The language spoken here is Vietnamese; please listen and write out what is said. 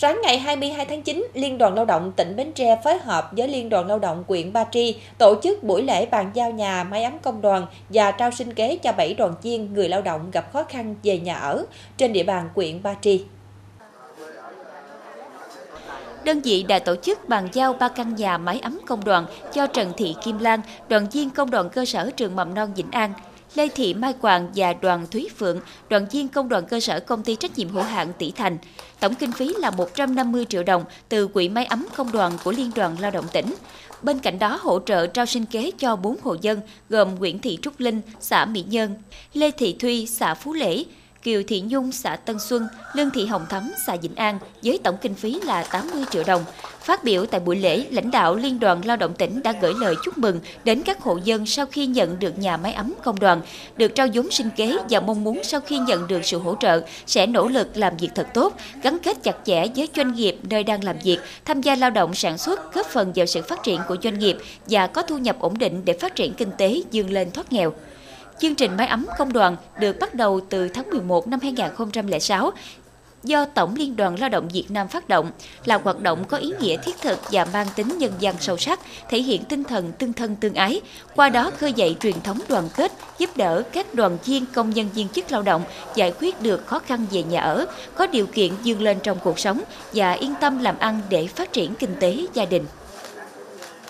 Sáng ngày 22 tháng 9, Liên đoàn Lao động tỉnh Bến Tre phối hợp với Liên đoàn Lao động quyện Ba Tri tổ chức buổi lễ bàn giao nhà máy ấm công đoàn và trao sinh kế cho 7 đoàn viên người lao động gặp khó khăn về nhà ở trên địa bàn quyện Ba Tri. Đơn vị đã tổ chức bàn giao 3 căn nhà máy ấm công đoàn cho Trần Thị Kim Lan, đoàn viên công đoàn cơ sở trường mầm non Vĩnh An, Lê Thị Mai Quàng và đoàn Thúy Phượng, đoàn viên công đoàn cơ sở công ty trách nhiệm hữu hạn Tỷ Thành. Tổng kinh phí là 150 triệu đồng từ quỹ máy ấm công đoàn của Liên đoàn Lao động tỉnh. Bên cạnh đó hỗ trợ trao sinh kế cho 4 hộ dân gồm Nguyễn Thị Trúc Linh, xã Mỹ Nhân, Lê Thị Thuy, xã Phú Lễ, Kiều Thị Nhung, xã Tân Xuân, Lương Thị Hồng Thắm, xã Vĩnh An với tổng kinh phí là 80 triệu đồng. Phát biểu tại buổi lễ, lãnh đạo Liên đoàn Lao động tỉnh đã gửi lời chúc mừng đến các hộ dân sau khi nhận được nhà máy ấm công đoàn, được trao vốn sinh kế và mong muốn sau khi nhận được sự hỗ trợ sẽ nỗ lực làm việc thật tốt, gắn kết chặt chẽ với doanh nghiệp nơi đang làm việc, tham gia lao động sản xuất, góp phần vào sự phát triển của doanh nghiệp và có thu nhập ổn định để phát triển kinh tế dương lên thoát nghèo. Chương trình mái ấm công đoàn được bắt đầu từ tháng 11 năm 2006 do Tổng Liên đoàn Lao động Việt Nam phát động là hoạt động có ý nghĩa thiết thực và mang tính nhân dân sâu sắc, thể hiện tinh thần tương thân tương ái, qua đó khơi dậy truyền thống đoàn kết, giúp đỡ các đoàn viên công nhân viên chức lao động giải quyết được khó khăn về nhà ở, có điều kiện dương lên trong cuộc sống và yên tâm làm ăn để phát triển kinh tế gia đình.